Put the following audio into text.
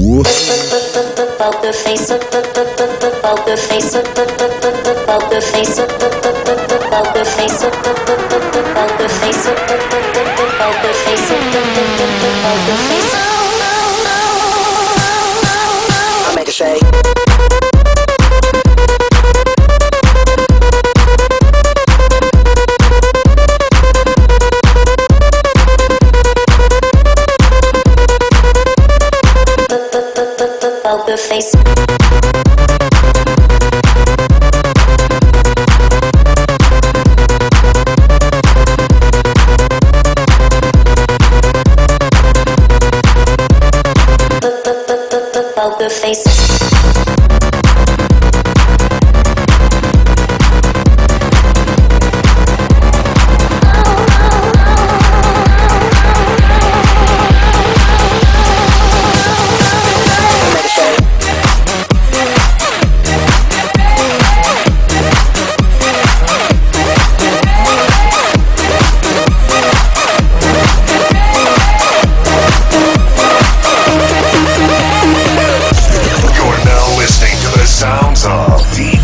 Face, Poker face. Poker face. Deep.